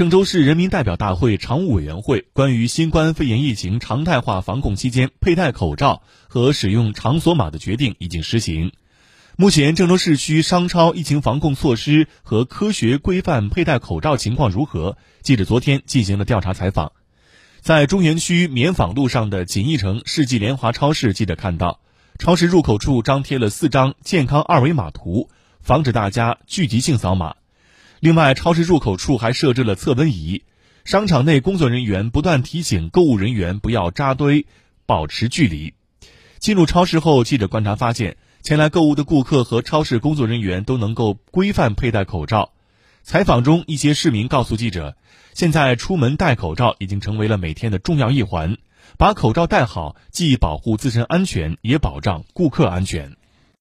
郑州市人民代表大会常务委员会关于新冠肺炎疫情常态化防控期间佩戴口罩和使用场所码的决定已经实行。目前，郑州市区商超疫情防控措施和科学规范佩戴口罩情况如何？记者昨天进行了调查采访。在中原区棉纺路上的锦艺城世纪联华超市，记者看到，超市入口处张贴了四张健康二维码图，防止大家聚集性扫码。另外，超市入口处还设置了测温仪，商场内工作人员不断提醒购物人员不要扎堆，保持距离。进入超市后，记者观察发现。前来购物的顾客和超市工作人员都能够规范佩戴口罩。采访中，一些市民告诉记者，现在出门戴口罩已经成为了每天的重要一环。把口罩戴好，既保护自身安全，也保障顾客安全。